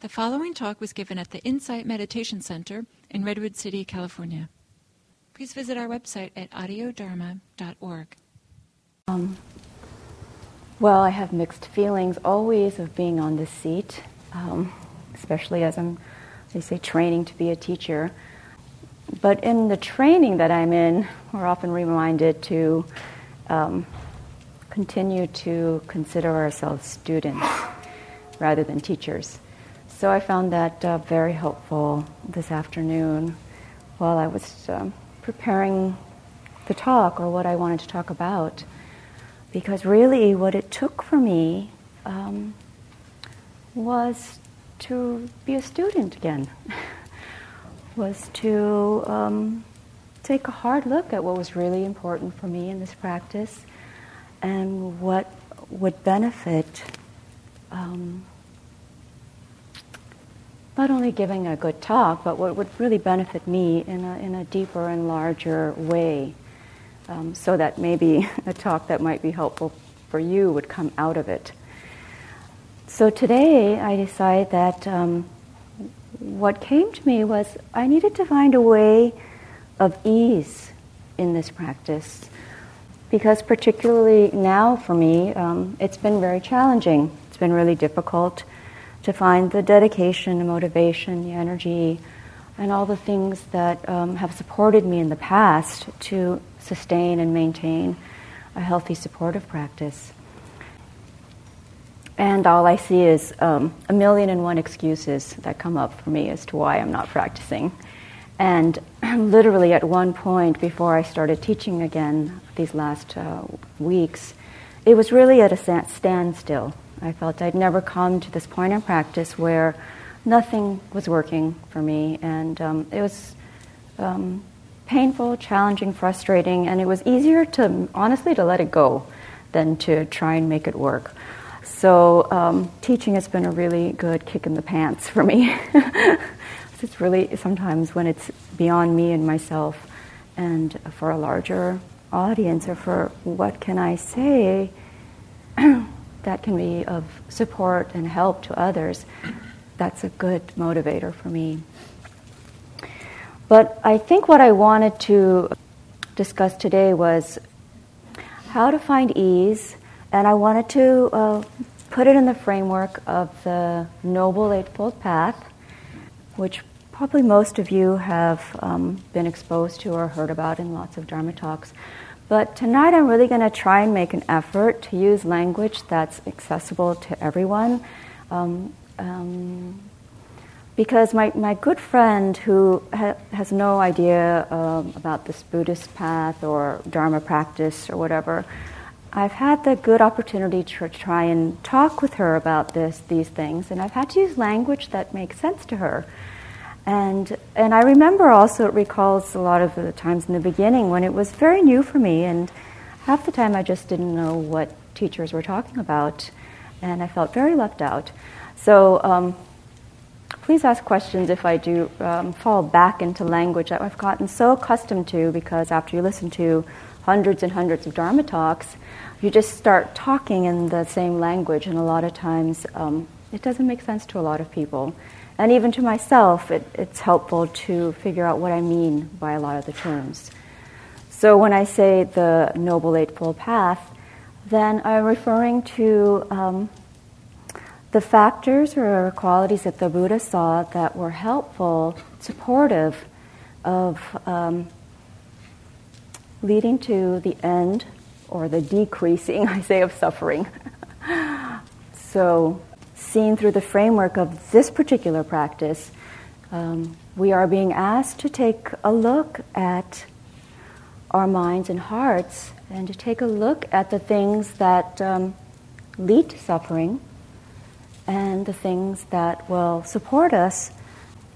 The following talk was given at the Insight Meditation Center in Redwood City, California. Please visit our website at audiodharma.org. Um, well, I have mixed feelings always of being on this seat, um, especially as I'm, they say, training to be a teacher. But in the training that I'm in, we're often reminded to um, continue to consider ourselves students rather than teachers. So I found that uh, very helpful this afternoon while I was um, preparing the talk or what I wanted to talk about. Because really, what it took for me um, was to be a student again, was to um, take a hard look at what was really important for me in this practice and what would benefit um, not only giving a good talk, but what would really benefit me in a, in a deeper and larger way. Um, so that maybe a talk that might be helpful for you would come out of it. So today I decided that um, what came to me was I needed to find a way of ease in this practice. Because, particularly now for me, um, it's been very challenging. It's been really difficult to find the dedication, the motivation, the energy, and all the things that um, have supported me in the past to sustain and maintain a healthy supportive practice. And all I see is um, a million and one excuses that come up for me as to why I'm not practicing. And literally, at one point before I started teaching again these last uh, weeks, it was really at a standstill. I felt I'd never come to this point in practice where nothing was working for me, and um, it was um, painful, challenging, frustrating, and it was easier to honestly to let it go than to try and make it work. So um, teaching has been a really good kick in the pants for me. it's really sometimes when it's beyond me and myself, and for a larger audience, or for what can I say. that can be of support and help to others, that's a good motivator for me. But I think what I wanted to discuss today was how to find ease, and I wanted to uh, put it in the framework of the Noble Eightfold Path, which probably most of you have um, been exposed to or heard about in lots of Dharma talks. But tonight I'm really going to try and make an effort to use language that's accessible to everyone. Um, um, because my, my good friend who ha- has no idea um, about this Buddhist path or Dharma practice or whatever, I've had the good opportunity to try and talk with her about this, these things, and I've had to use language that makes sense to her. And, and I remember also it recalls a lot of the times in the beginning when it was very new for me, and half the time I just didn't know what teachers were talking about, and I felt very left out. So um, please ask questions if I do um, fall back into language that I've gotten so accustomed to because after you listen to hundreds and hundreds of Dharma talks, you just start talking in the same language, and a lot of times um, it doesn't make sense to a lot of people. And even to myself, it, it's helpful to figure out what I mean by a lot of the terms. So when I say the Noble Eightfold Path, then I'm referring to um, the factors or qualities that the Buddha saw that were helpful, supportive of um, leading to the end or the decreasing, I say, of suffering. so seen through the framework of this particular practice, um, we are being asked to take a look at our minds and hearts and to take a look at the things that um, lead to suffering and the things that will support us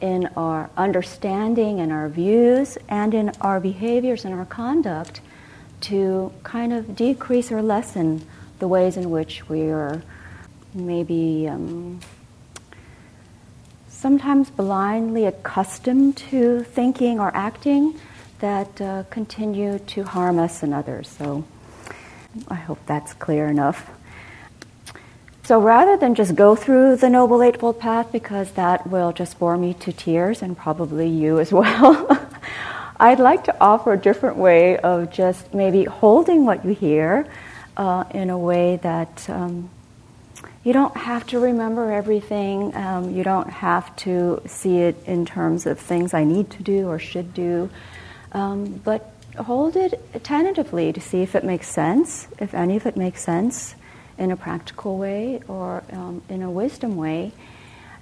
in our understanding and our views and in our behaviors and our conduct to kind of decrease or lessen the ways in which we are maybe um, sometimes blindly accustomed to thinking or acting that uh, continue to harm us and others. So I hope that's clear enough. So rather than just go through the Noble Eightfold Path, because that will just bore me to tears and probably you as well, I'd like to offer a different way of just maybe holding what you hear uh, in a way that um, you don't have to remember everything. Um, you don't have to see it in terms of things I need to do or should do. Um, but hold it tentatively to see if it makes sense, if any of it makes sense in a practical way or um, in a wisdom way,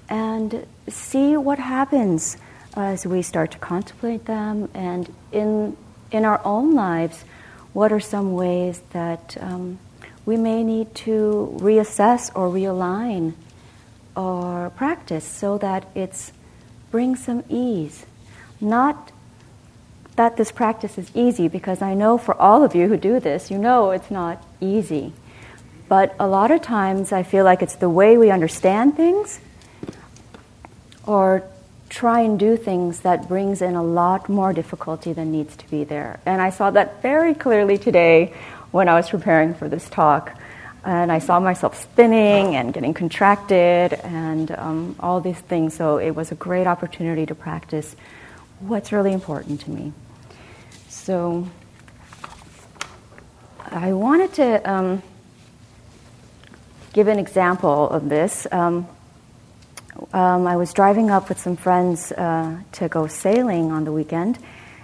and see what happens as we start to contemplate them. And in, in our own lives, what are some ways that um, we may need to reassess or realign our practice so that it's brings some ease. Not that this practice is easy, because I know for all of you who do this, you know it's not easy. But a lot of times I feel like it's the way we understand things or try and do things that brings in a lot more difficulty than needs to be there. And I saw that very clearly today when I was preparing for this talk. And I saw myself spinning and getting contracted and um, all these things. So it was a great opportunity to practice what's really important to me. So I wanted to um, give an example of this. Um, um, I was driving up with some friends uh, to go sailing on the weekend,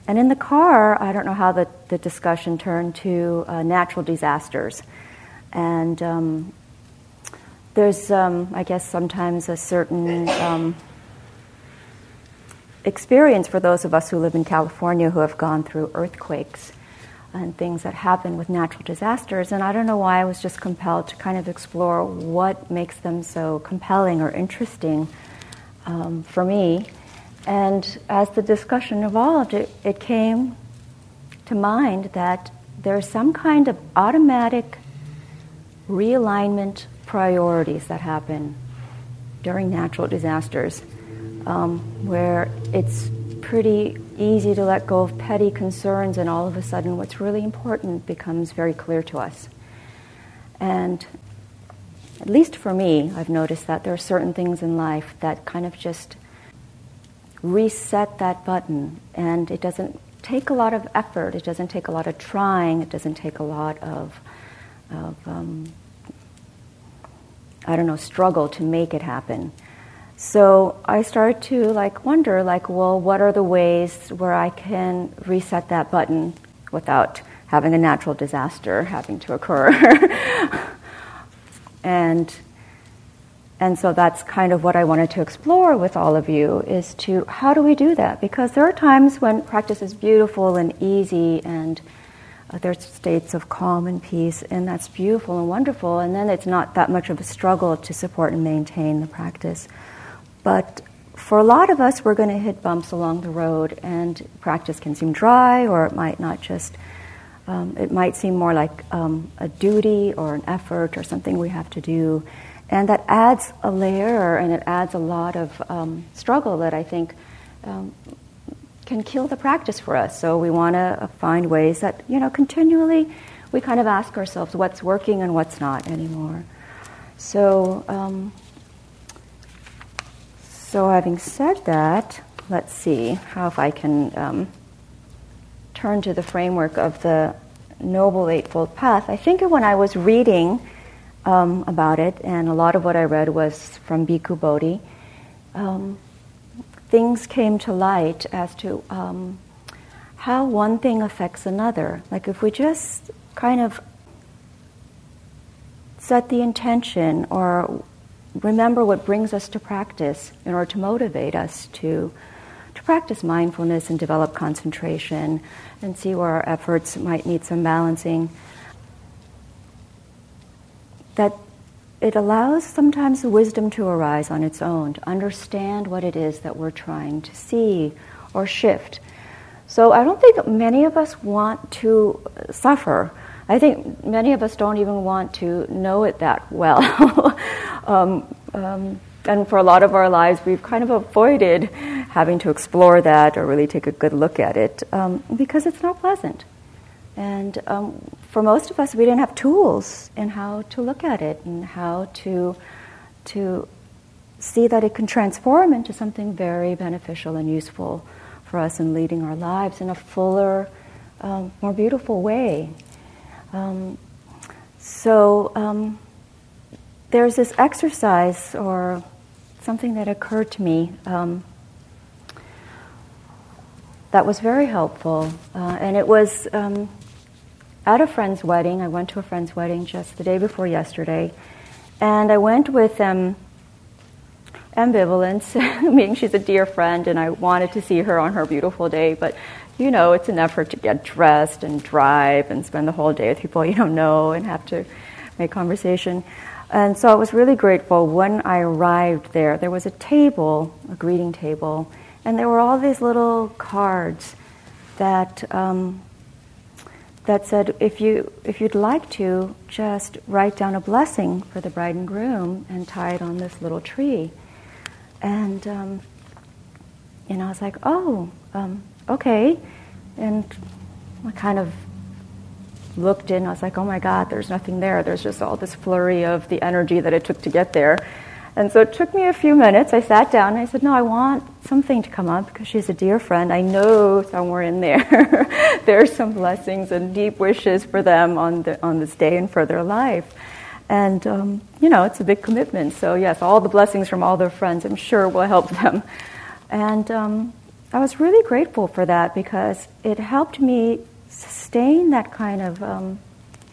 and in the car, I don't know how the, the discussion turned to uh, natural disasters. And um, there's, um, I guess, sometimes a certain um, experience for those of us who live in California who have gone through earthquakes and things that happen with natural disasters. And I don't know why I was just compelled to kind of explore what makes them so compelling or interesting um, for me. And as the discussion evolved, it, it came to mind that there's some kind of automatic realignment priorities that happen during natural disasters um, where it's pretty easy to let go of petty concerns, and all of a sudden, what's really important becomes very clear to us. And at least for me, I've noticed that there are certain things in life that kind of just reset that button, and it doesn't take a lot of effort, it doesn't take a lot of trying, it doesn't take a lot of, of um, I don't know, struggle to make it happen. So I started to like wonder, like, well, what are the ways where I can reset that button without having a natural disaster having to occur? and and so that's kind of what I wanted to explore with all of you is to how do we do that? Because there are times when practice is beautiful and easy and uh, there's states of calm and peace, and that's beautiful and wonderful, and then it's not that much of a struggle to support and maintain the practice. But for a lot of us, we're going to hit bumps along the road, and practice can seem dry, or it might not just, um, it might seem more like um, a duty or an effort or something we have to do. And that adds a layer and it adds a lot of um, struggle that I think um, can kill the practice for us. So we want to find ways that, you know, continually we kind of ask ourselves what's working and what's not anymore. So, um, so, having said that, let's see how if I can um, turn to the framework of the Noble Eightfold Path. I think when I was reading um, about it, and a lot of what I read was from Bhikkhu Bodhi, um, things came to light as to um, how one thing affects another. Like if we just kind of set the intention or remember what brings us to practice in order to motivate us to, to practice mindfulness and develop concentration and see where our efforts might need some balancing. That it allows sometimes wisdom to arise on its own, to understand what it is that we're trying to see or shift. So I don't think many of us want to suffer. I think many of us don't even want to know it that well. Um, um, and for a lot of our lives, we've kind of avoided having to explore that or really take a good look at it um, because it's not pleasant. And um, for most of us, we didn't have tools in how to look at it and how to, to see that it can transform into something very beneficial and useful for us in leading our lives in a fuller, um, more beautiful way. Um, so um, there's this exercise or something that occurred to me um, that was very helpful, uh, and it was um, at a friend's wedding. I went to a friend's wedding just the day before yesterday, and I went with um, ambivalence, meaning she's a dear friend, and I wanted to see her on her beautiful day, but you know, it's an effort to get dressed and drive and spend the whole day with people you don't know and have to make conversation. And so I was really grateful when I arrived there. There was a table, a greeting table, and there were all these little cards that um, that said, if, you, if you'd like to, just write down a blessing for the bride and groom and tie it on this little tree. And, um, you know, I was like, oh, um, okay. And I kind of looked in, I was like, oh my God, there's nothing there. There's just all this flurry of the energy that it took to get there. And so it took me a few minutes. I sat down and I said, No, I want something to come up because she's a dear friend. I know somewhere in there there are some blessings and deep wishes for them on, the, on this day and for their life. And, um, you know, it's a big commitment. So, yes, all the blessings from all their friends, I'm sure, will help them. And um, I was really grateful for that because it helped me sustain that kind of um,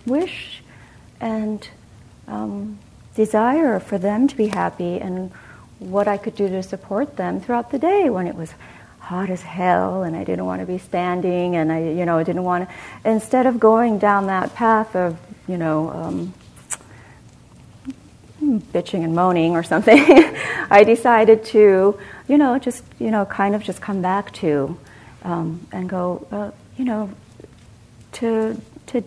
wish and um, desire for them to be happy and what I could do to support them throughout the day when it was hot as hell and I didn't want to be standing and I, you know, I didn't want to, instead of going down that path of, you know, um, bitching and moaning or something, I decided to, you know, just, you know, kind of just come back to um, and go, uh, you know, to, to,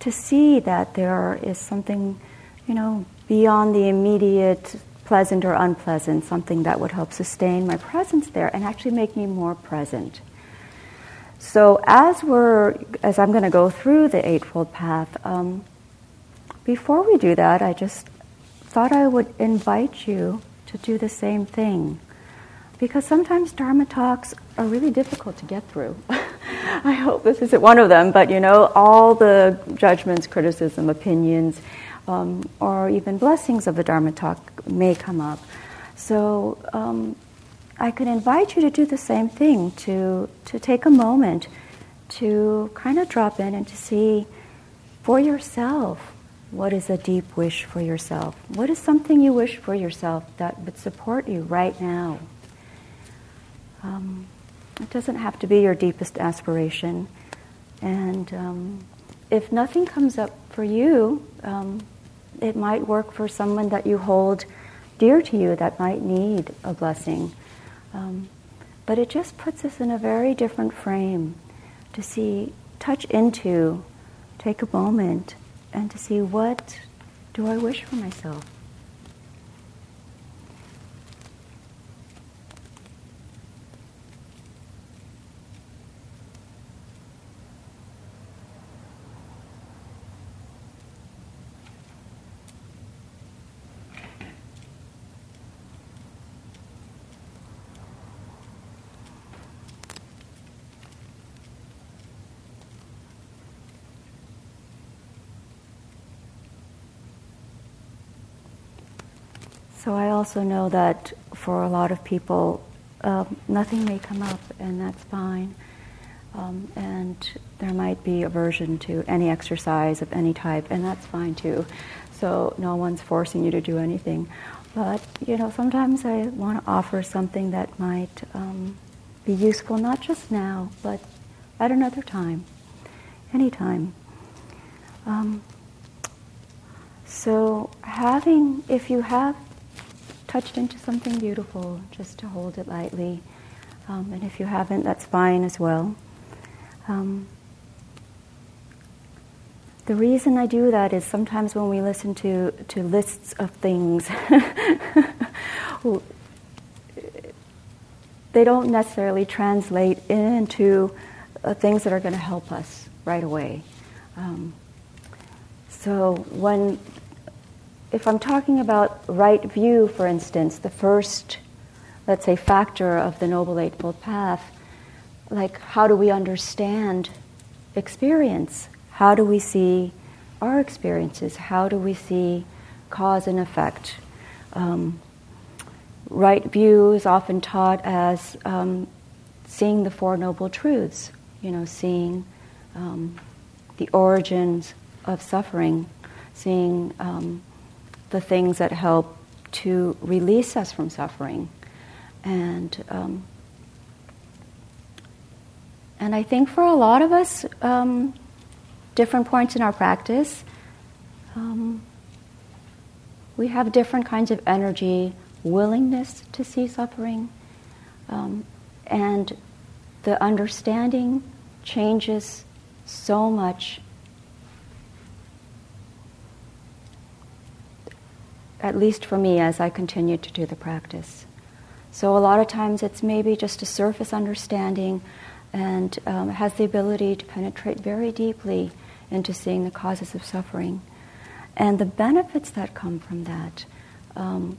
to see that there is something, you know, beyond the immediate pleasant or unpleasant, something that would help sustain my presence there and actually make me more present. So as we're, as I'm going to go through the Eightfold Path, um, before we do that, I just thought I would invite you to do the same thing. Because sometimes Dharma talks are really difficult to get through. I hope this isn't one of them, but you know, all the judgments, criticism, opinions, um, or even blessings of the Dharma talk may come up. So um, I could invite you to do the same thing, to, to take a moment to kind of drop in and to see for yourself what is a deep wish for yourself. What is something you wish for yourself that would support you right now? Um, it doesn't have to be your deepest aspiration. And um, if nothing comes up for you, um, it might work for someone that you hold dear to you that might need a blessing. Um, but it just puts us in a very different frame to see, touch into, take a moment, and to see what do I wish for myself. So I also know that for a lot of people, uh, nothing may come up, and that's fine. Um, and there might be aversion to any exercise of any type, and that's fine too. So no one's forcing you to do anything. But you know, sometimes I want to offer something that might um, be useful, not just now, but at another time, anytime. Um, so having, if you have touched into something beautiful, just to hold it lightly. Um, and if you haven't, that's fine as well. Um, the reason I do that is sometimes when we listen to, to lists of things, they don't necessarily translate into uh, things that are going to help us right away. Um, so when, if I'm talking about right view, for instance, the first, let's say, factor of the Noble Eightfold Path, like how do we understand experience? How do we see our experiences? How do we see cause and effect? Um, right view is often taught as um, seeing the Four Noble Truths, you know, seeing um, the origins of suffering, seeing um, the things that help to release us from suffering. And, um, and I think for a lot of us, um, different points in our practice, um, we have different kinds of energy, willingness to see suffering, um, and the understanding changes so much. At least for me, as I continue to do the practice. So, a lot of times it's maybe just a surface understanding and um, has the ability to penetrate very deeply into seeing the causes of suffering. And the benefits that come from that, um,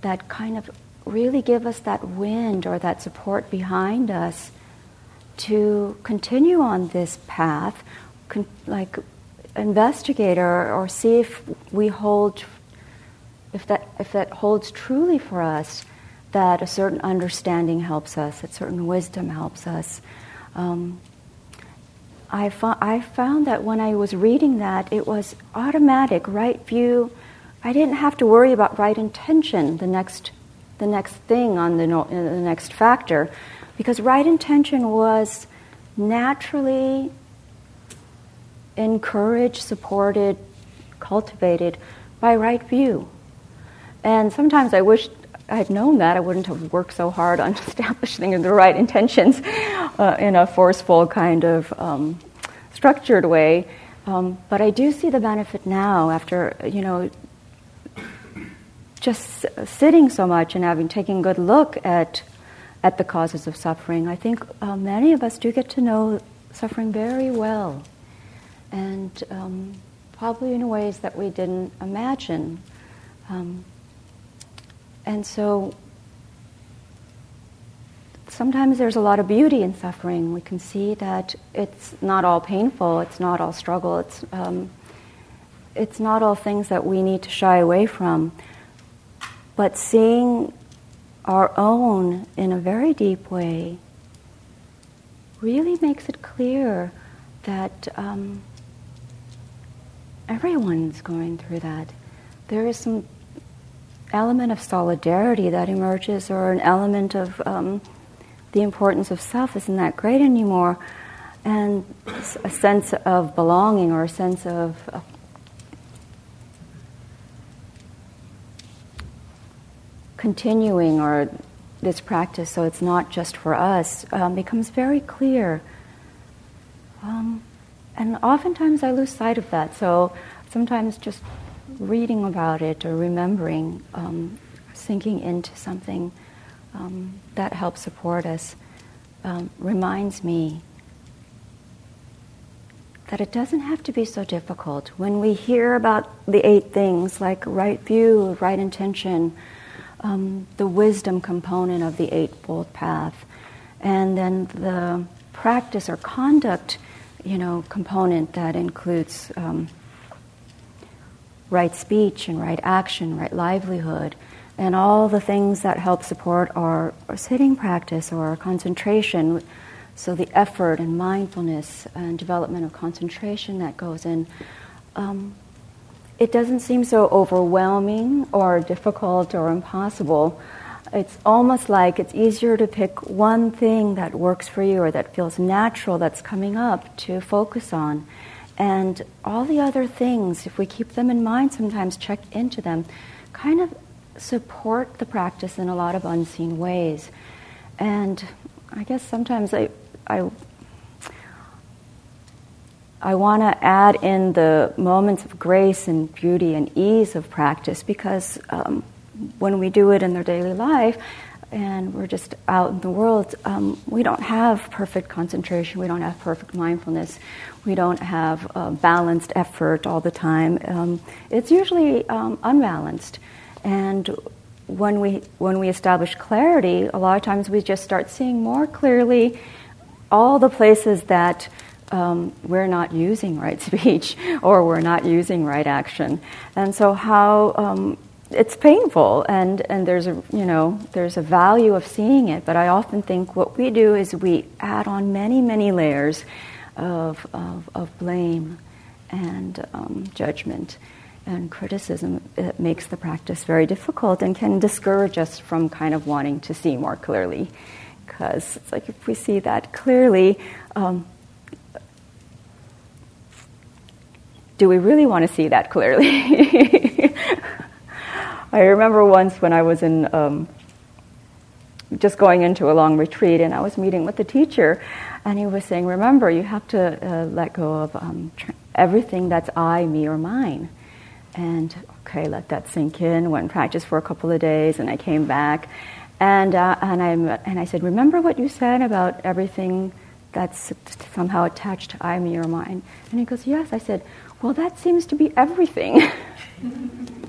that kind of really give us that wind or that support behind us to continue on this path, con- like investigate or, or see if we hold, if that, if that holds truly for us, that a certain understanding helps us, that certain wisdom helps us. Um, I, fo- I found that when I was reading that, it was automatic, right view. I didn't have to worry about right intention, the next, the next thing on the, no- the next factor, because right intention was naturally encouraged, supported, cultivated by right view. And sometimes I wish I'd known that, I wouldn't have worked so hard on establishing the right intentions uh, in a forceful kind of um, structured way. Um, but I do see the benefit now after, you know, just sitting so much and having taken a good look at at the causes of suffering. I think uh, many of us do get to know suffering very well, and um, probably in ways that we didn't imagine. Um, and so sometimes there's a lot of beauty in suffering. We can see that it's not all painful, it's not all struggle, it's, um, it's not all things that we need to shy away from. But seeing our own in a very deep way really makes it clear that um, everyone's going through that. There is some element of solidarity that emerges, or an element of um, the importance of self isn't that great anymore, and a sense of belonging or a sense of, continuing or this practice so it's not just for us um, becomes very clear. Um, and oftentimes I lose sight of that. So sometimes just reading about it or remembering, um, sinking into something um, that helps support us, um, reminds me that it doesn't have to be so difficult. When we hear about the eight things, like right view, right intention, um, the wisdom component of the Eightfold Path, and then the practice or conduct, you know, component that includes um, right speech and right action, right livelihood, and all the things that help support our, our sitting practice or our concentration. So, the effort and mindfulness and development of concentration that goes in, um, it doesn't seem so overwhelming or difficult or impossible. It's almost like it's easier to pick one thing that works for you or that feels natural that's coming up to focus on. And all the other things, if we keep them in mind, sometimes check into them, kind of support the practice in a lot of unseen ways. And I guess sometimes I, I, I want to add in the moments of grace and beauty and ease of practice because um, when we do it in their daily life, and we're just out in the world, um, we don't have perfect concentration, we don't have perfect mindfulness, we don't have uh, balanced effort all the time. Um, it's usually um, unbalanced. And when we, when we establish clarity, a lot of times we just start seeing more clearly all the places that um, we're not using right speech or we're not using right action. And so, how um, it's painful, and, and there's a you know there's a value of seeing it. But I often think what we do is we add on many many layers of of, of blame and um, judgment and criticism. It makes the practice very difficult and can discourage us from kind of wanting to see more clearly. Because it's like if we see that clearly, um, do we really want to see that clearly? I remember once when I was in um, just going into a long retreat, and I was meeting with the teacher, and he was saying, "Remember, you have to uh, let go of um, tr- everything that's I, me, or mine." And okay, let that sink in. Went and practiced for a couple of days, and I came back, and uh, and I and I said, "Remember what you said about everything." That's somehow attached to I, me, or mine. And he goes, Yes. I said, well, that seems to be everything.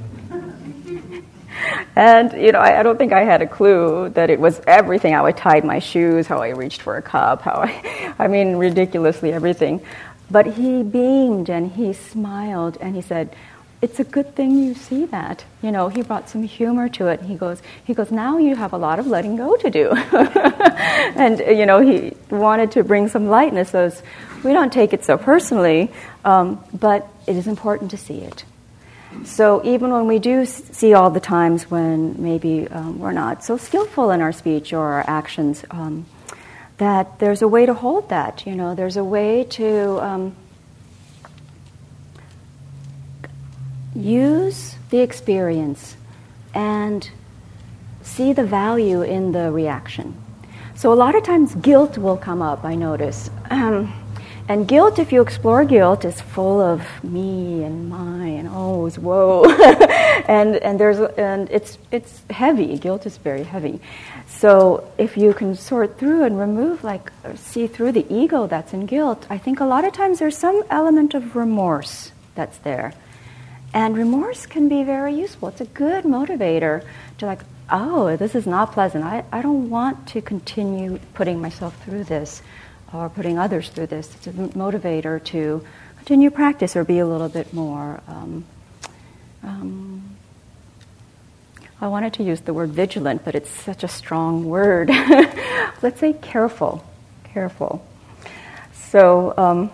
and, you know, I, I, don't think I had a clue that it was everything how I tied my shoes, how I reached for a cup, how I, I mean, ridiculously everything. But he beamed and he smiled and he said, it's a good thing you see that. You know, he brought some humor to it. He goes, he goes, now you have a lot of letting go to do. and, you know, he wanted to bring some lightness. So we don't take it so personally, um, but it is important to see it. So even when we do see all the times when maybe um, we're not so skillful in our speech or our actions, um, that there's a way to hold that. You know, there's a way to um, use the experience and see the value in the reaction. So a lot of times guilt will come up. I notice. And guilt, if you explore guilt, is full of me and my and ohs, whoa, and and there's and it's it's heavy. Guilt is very heavy. So if you can sort through and remove, like, see through the ego that's in guilt, I think a lot of times there's some element of remorse that's there, and remorse can be very useful. It's a good motivator to like, oh, this is not pleasant. I I don't want to continue putting myself through this or putting others through this. It's a motivator to continue practice or be a little bit more. Um, um, I wanted to use the word vigilant, but it's such a strong word. Let's say careful, careful. So um,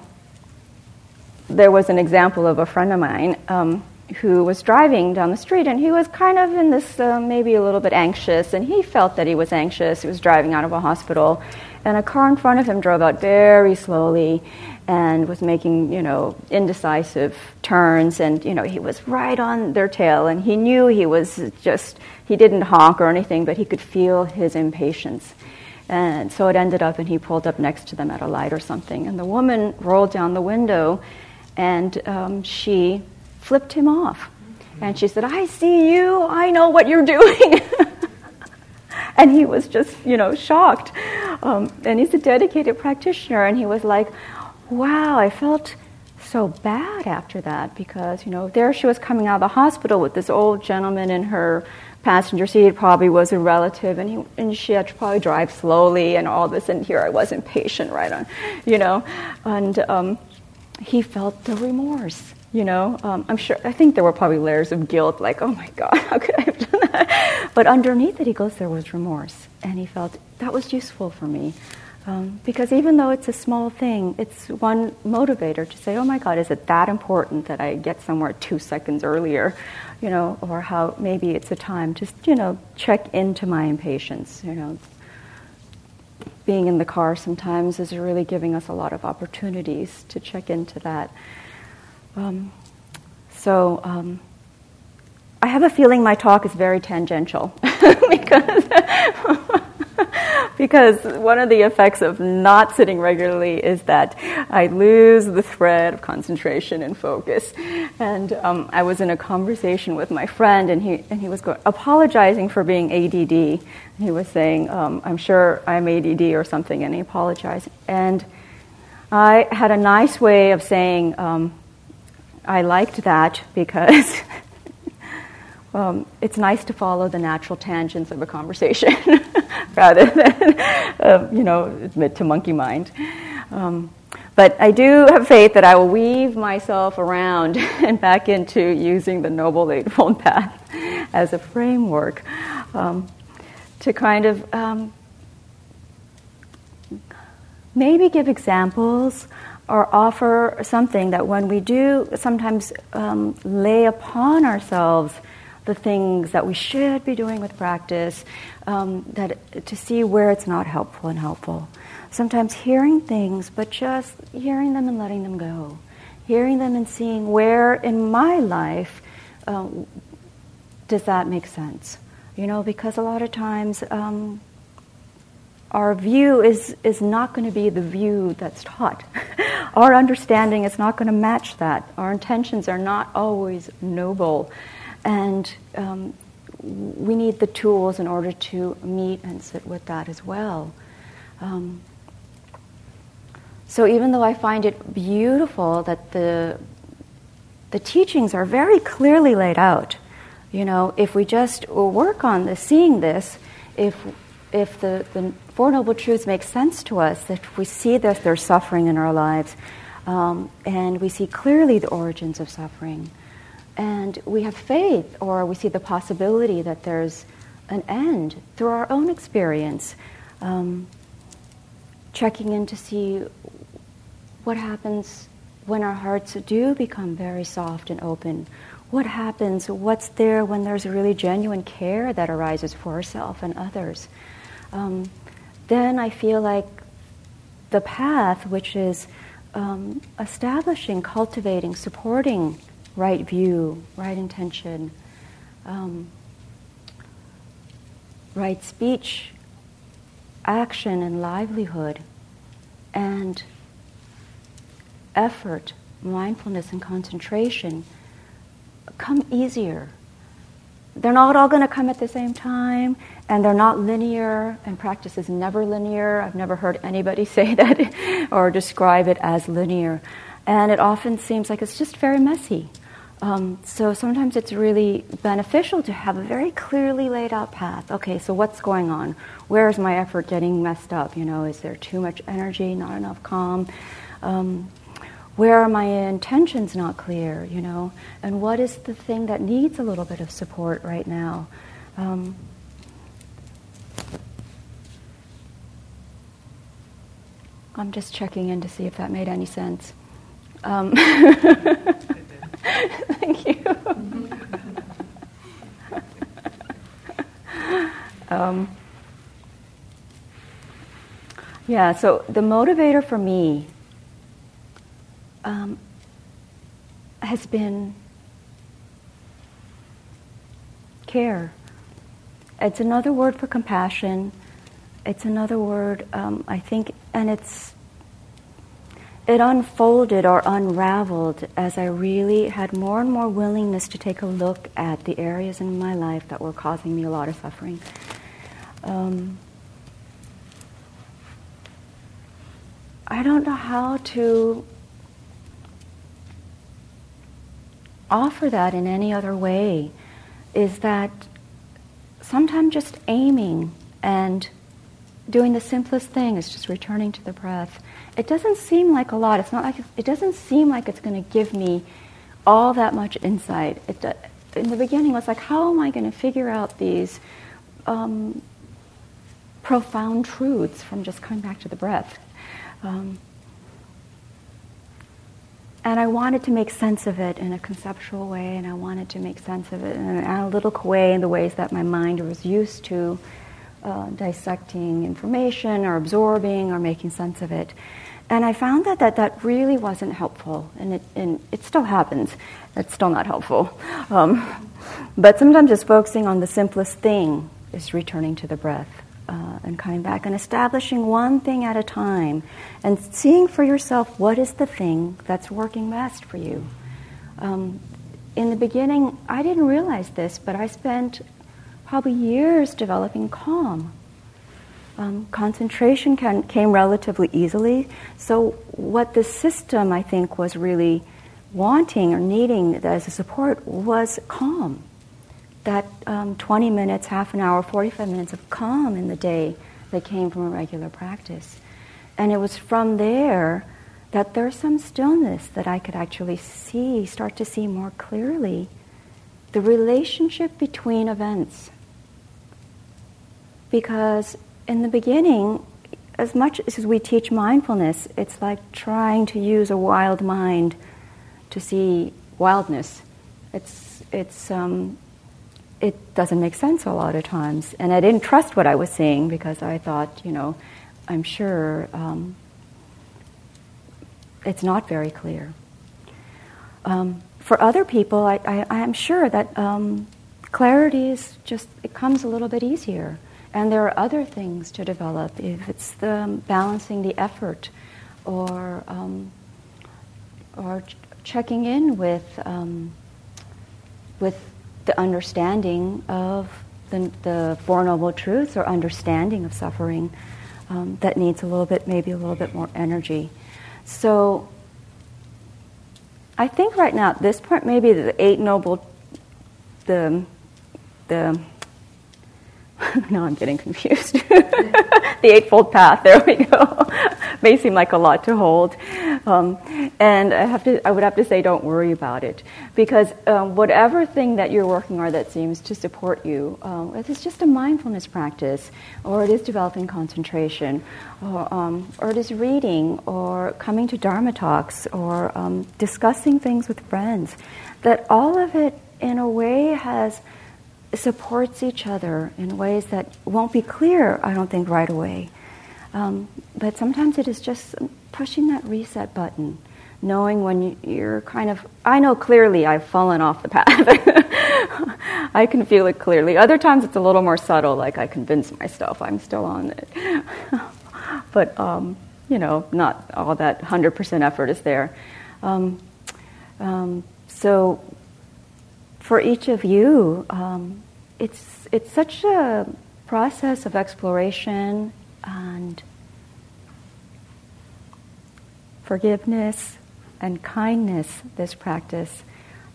there was an example of a friend of mine um, who was driving down the street and he was kind of in this uh, maybe a little bit anxious and he felt that he was anxious he was driving out of a hospital and a car in front of him drove out very slowly and was making, you know, indecisive turns. And, you know, he was right on their tail. And he knew he was just, he didn't honk or anything, but he could feel his impatience. And so it ended up, and he pulled up next to them at a light or something. And the woman rolled down the window and um, she flipped him off. And she said, I see you, I know what you're doing. And he was just, you know, shocked. Um, and he's a dedicated practitioner, and he was like, wow, I felt so bad after that because, you know, there she was coming out of the hospital with this old gentleman in her passenger seat, probably was a relative, and, he, and she had to probably drive slowly and all this, and here I was impatient right on, you know, and um, he felt the remorse you know, um, I'm sure, I think there were probably layers of guilt, like, oh my God, how could I have done that? But underneath it, he goes, there was remorse. And he felt that was useful for me. Um, because even though it's a small thing, it's one motivator to say, oh my God, is it that important that I get somewhere two seconds earlier? You know, or how maybe it's a time just, you know, check into my impatience, you know. Being in the car sometimes is really giving us a lot of opportunities to check into that. Um, so um, I have a feeling my talk is very tangential because because one of the effects of not sitting regularly is that I lose the thread of concentration and focus. And um, I was in a conversation with my friend, and he, and he was apologizing for being ADD. He was saying, um, I'm sure I'm ADD or something, and he apologized. And I had a nice way of saying, um, I liked that because um, it's nice to follow the natural tangents of a conversation rather than, uh, you know, admit to monkey mind. Um, but I do have faith that I will weave myself around and back into using the Noble Eightfold Path as a framework um, to kind of um, maybe give examples or offer something that when we do sometimes um, lay upon ourselves the things that we should be doing with practice, um, that to see where it's not helpful and helpful. Sometimes hearing things, but just hearing them and letting them go. Hearing them and seeing where in my life um, does that make sense. You know, because a lot of times um, our view is, is not going to be the view that's taught. our understanding is not going to match that. Our intentions are not always noble. And um, we need the tools in order to meet and sit with that as well. Um, so even though I find it beautiful that the the teachings are very clearly laid out, you know, if we just work on this, seeing this, if if the, the Four Noble Truths make sense to us, if we see that there's suffering in our lives, um, and we see clearly the origins of suffering, and we have faith or we see the possibility that there's an end through our own experience, um, checking in to see what happens when our hearts do become very soft and open. What happens? What's there when there's really genuine care that arises for ourselves and others? Um, then I feel like the path, which is um, establishing, cultivating, supporting right view, right intention, um, right speech, action, and livelihood, and effort, mindfulness, and concentration come easier. They're not all going to come at the same time, and they're not linear, and practice is never linear. I've never heard anybody say that or describe it as linear. And it often seems like it's just very messy. Um, so sometimes it's really beneficial to have a very clearly laid out path. Okay, so what's going on? Where is my effort getting messed up? You know, is there too much energy, not enough calm? Um, where are my intentions not clear? You know, and what is the thing that needs a little bit of support right now? Um, I'm just checking in to see if that made any sense. Um, Thank you. um, yeah, so the motivator for me um, has been care. It's another word for compassion. It's another word, um, I think, and it's it unfolded or unraveled as I really had more and more willingness to take a look at the areas in my life that were causing me a lot of suffering. Um, I don't know how to offer that in any other way. Is that sometimes just aiming and doing the simplest thing is just returning to the breath it doesn't seem like a lot. It's not like it doesn't seem like it's going to give me all that much insight. It, in the beginning, was like, how am I going to figure out these um, profound truths from just coming back to the breath? Um, and I wanted to make sense of it in a conceptual way, and I wanted to make sense of it in an analytical way, in the ways that my mind was used to uh, dissecting information or absorbing or making sense of it. And I found that that, that really wasn't helpful, and it, and it still happens. It's still not helpful. Um, but sometimes just focusing on the simplest thing is returning to the breath. Uh, and coming back and establishing one thing at a time and seeing for yourself what is the thing that's working best for you. Um, in the beginning, I didn't realize this, but I spent probably years developing calm. Um, concentration can, came relatively easily. So, what the system, I think, was really wanting or needing as a support was calm. That um, 20 minutes, half an hour, 45 minutes of calm in the day that came from a regular practice. And it was from there that there's some stillness that I could actually see, start to see more clearly the relationship between events. Because in the beginning, as much as we teach mindfulness, it's like trying to use a wild mind to see wildness. It's, it's, um, it doesn't make sense a lot of times. And I didn't trust what I was seeing because I thought, you know, I'm sure um, it's not very clear. Um, for other people, I, am sure that um, clarity is just, it comes a little bit easier. And there are other things to develop if it's the um, balancing the effort or, um, or ch- checking in with, um, with the understanding of the, the Four Noble Truths or understanding of suffering um, that needs a little bit, maybe a little bit more energy. So I think right now at this point, maybe the Eight Noble, the, the, now I'm getting confused. the Eightfold Path, there we go. May seem like a lot to hold. Um, and I, have to, I would have to say, don't worry about it. Because um, whatever thing that you're working on that seems to support you, um, if it's just a mindfulness practice, or it is developing concentration, or, um, or it is reading, or coming to Dharma talks, or um, discussing things with friends, that all of it, in a way, has supports each other in ways that won't be clear, I don't think, right away. Um, but sometimes it is just pushing that reset button, knowing when you, are kind of, I know clearly I've fallen off the path. I can feel it clearly. Other times it's a little more subtle, like I convince myself I'm still on it. but, um, you know, not all that 100% effort is there. Um, um, so, for each of you, um, it's, it's such a process of exploration and forgiveness and kindness, this practice,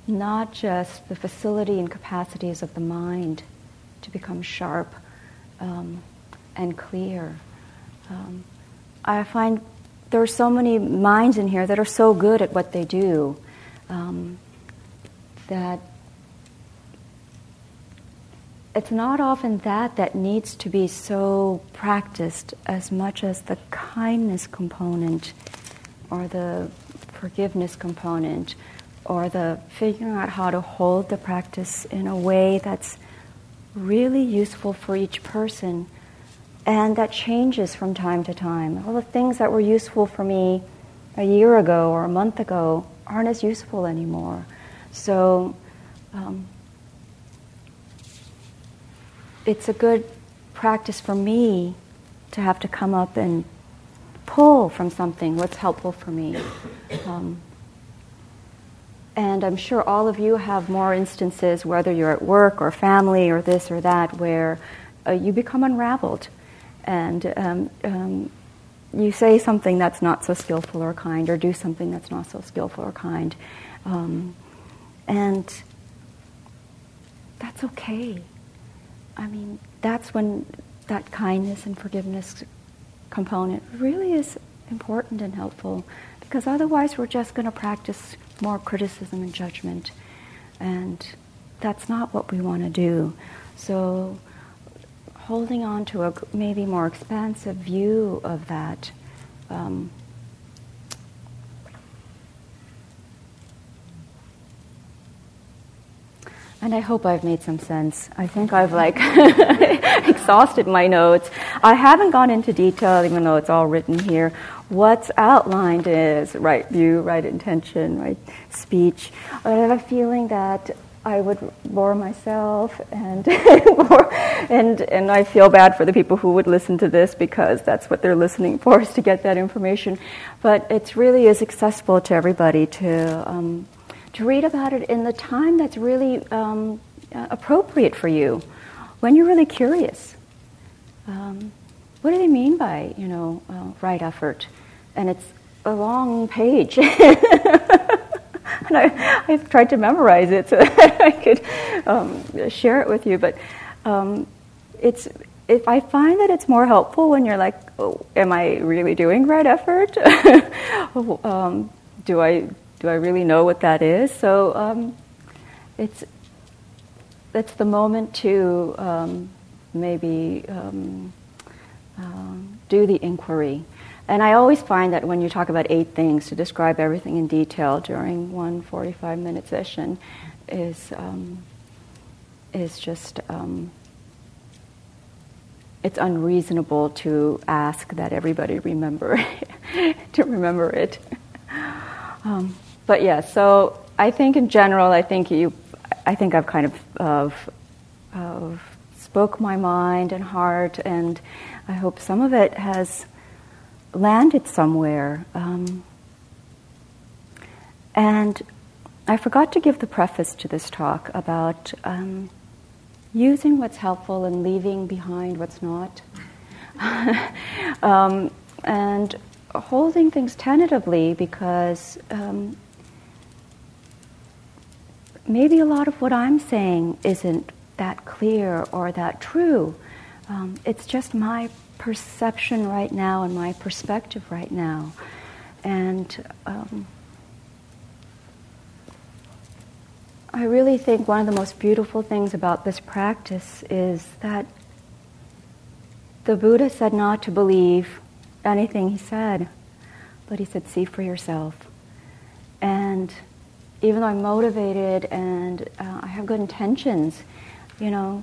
not just the facility and capacities of the mind to become sharp um, and clear. Um, I find there are so many minds in here that are so good at what they do um, that it's not often that that needs to be so practiced as much as the kindness component or the forgiveness component or the figuring out how to hold the practice in a way that's really useful for each person and that changes from time to time. All the things that were useful for me a year ago or a month ago aren't as useful anymore. So um, it's a good practice for me to have to come up and pull from something what's helpful for me. Um, and I'm sure all of you have more instances, whether you're at work or family or this or that, where uh, you become unraveled and um, um, you say something that's not so skillful or kind, or do something that's not so skillful or kind. Um, and that's okay. I mean, that's when that kindness and forgiveness component really is important and helpful. Because otherwise we're just going to practice more criticism and judgment. And that's not what we want to do. So holding on to a maybe more expansive view of that um, And I hope I've made some sense. I think I've like exhausted my notes. I haven't gone into detail, even though it's all written here. What's outlined is right view, right intention, right speech. I have a feeling that I would bore myself, and and and I feel bad for the people who would listen to this because that's what they're listening for is to get that information. But it really is accessible to everybody to um, to read about it in the time that's really um, uh, appropriate for you, when you're really curious. Um, what do they mean by you know uh, right effort? And it's a long page. and I, I tried to memorize it so that I could um, share it with you. But um, it's if I find that it's more helpful when you're like, oh, "Am I really doing right effort? um, do I do I really know what that is?" So um, it's it's the moment to um, maybe um, do the inquiry. And I always find that when you talk about eight things to describe everything in detail during one 45 minute session is, um, is just, um, it's unreasonable to ask that everybody remember to remember it. Um, but yeah, so I think in general, I think you, I think I've kind of, of, of spoke my mind and heart, and I hope some of it has landed somewhere. Um, and I forgot to give the preface to this talk about um, using what's helpful and leaving behind what's not. um, and holding things tentatively because um, maybe a lot of what I'm saying isn't that clear or that true. Um, it's just my perception right now and my perspective right now. And um, I really think one of the most beautiful things about this practice is that the Buddha said not to believe anything he said, but he said, see for yourself. And even though I'm motivated and uh, I have good intentions, you know,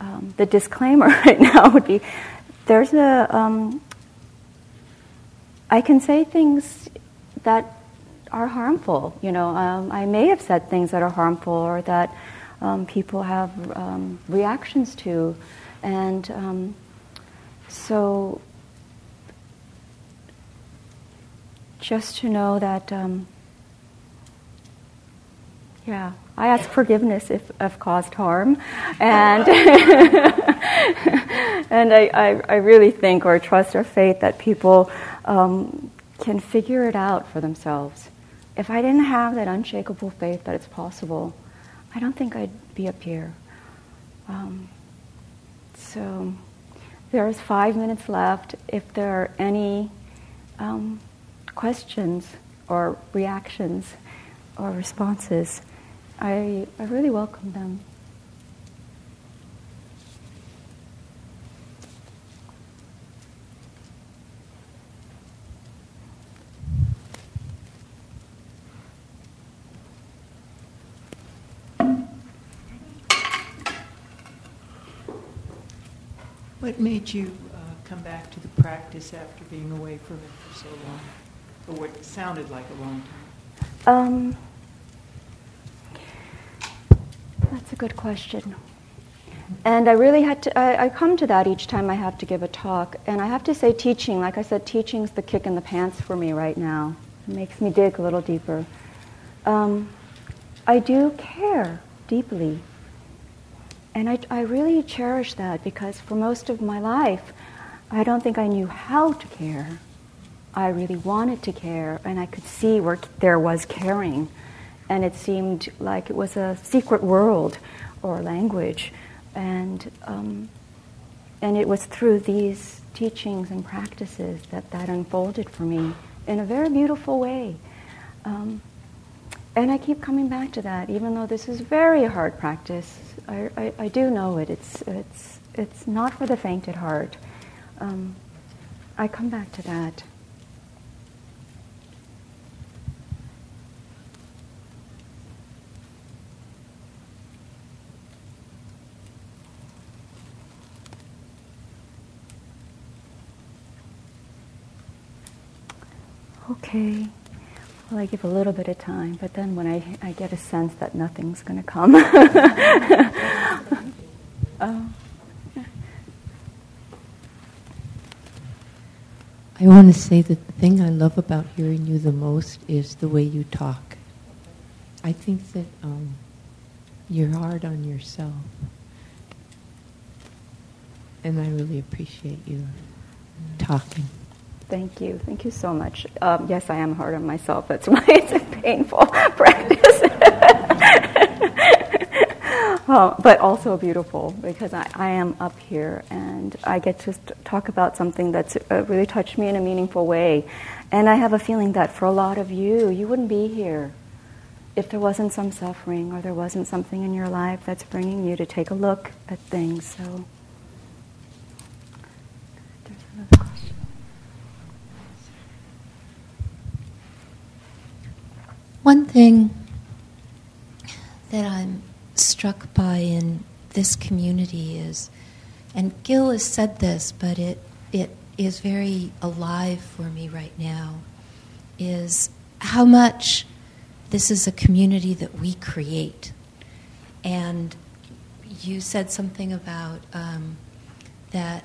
um, the disclaimer right now would be there's a um, I can say things that are harmful. You know, um, I may have said things that are harmful or that um, people have um, reactions to, and um, so just to know that, um, yeah, I ask forgiveness if I've caused harm, and and I, I, I, really think or trust or faith that people um, can figure it out for themselves. If I didn't have that unshakable faith that it's possible, I don't think I'd be up here. Um, so there's five minutes left. If there are any um, questions or reactions or responses. I, I really welcome them. What made you uh, come back to the practice after being away from it for so long? Or what sounded like a long time? Um, that's a good question. And I really had to, I, I, come to that each time I have to give a talk. And I have to say, teaching, like I said, teaching's the kick in the pants for me right now. It makes me dig a little deeper. Um, I do care deeply. And I, I really cherish that because for most of my life, I don't think I knew how to care. I really wanted to care, and I could see where there was caring and it seemed like it was a secret world or language. And, um, and it was through these teachings and practices that that unfolded for me in a very beautiful way. Um, and I keep coming back to that, even though this is very hard practice. I, I, I do know it. It's, it's, it's not for the faint at heart. Um, I come back to that. Okay. well, I give a little bit of time, but then when I, I get a sense that nothing's going to come. uh, I want to say that the thing I love about hearing you the most is the way you talk. I think that um, you're hard on yourself. And I really appreciate you talking. Thank you. Thank you so much. Um, yes, I am hard on myself. That's why it's a painful practice. Uh, but also beautiful because I, I, am up here and I get to talk about something that's uh, really touched me in a meaningful way. And I have a feeling that for a lot of you, you wouldn't be here if there wasn't some suffering or there wasn't something in your life that's bringing you to take a look at things. So, there's another question. One thing that I'm struck by in this community is, and Gil has said this, but it, it is very alive for me right now, is how much this is a community that we create. And you said something about um, that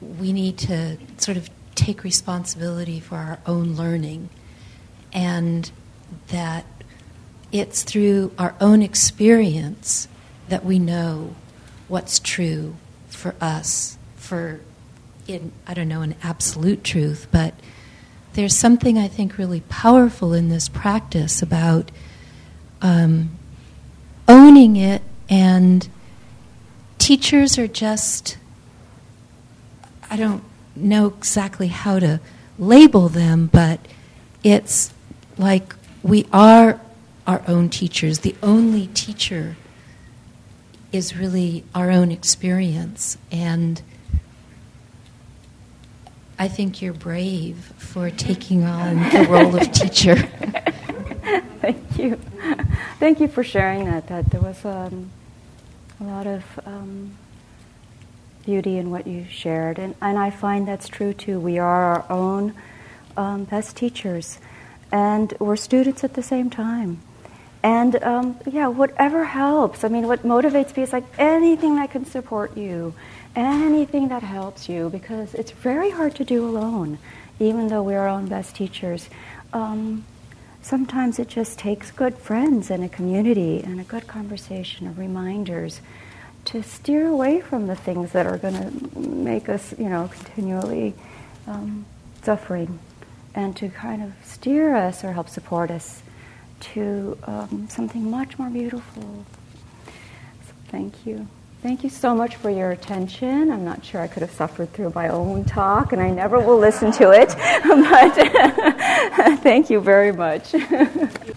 we need to sort of take responsibility for our own learning, and that it's through our own experience that we know what's true for us, for, in, I don't know, an absolute truth, but there's something I think really powerful in this practice about um, owning it, and teachers are just, I don't know exactly how to label them, but it's like we are our own teachers. The only teacher is really our own experience. And I think you're brave for taking on the role of teacher. Thank you. Thank you for sharing that. That there was um, a lot of um, beauty in what you shared. And, and I find that's true too. We are our own um, best teachers, and we're students at the same time. And um, yeah, whatever helps. I mean, what motivates me is like anything that can support you, anything that helps you, because it's very hard to do alone, even though we're our own best teachers. Um, sometimes it just takes good friends and a community and a good conversation of reminders to steer away from the things that are going to make us, you know, continually um, suffering and to kind of steer us or help support us to um, something much more beautiful. So thank you. Thank you so much for your attention. I'm not sure I could have suffered through my own talk, and I never will listen to it, but thank you very much.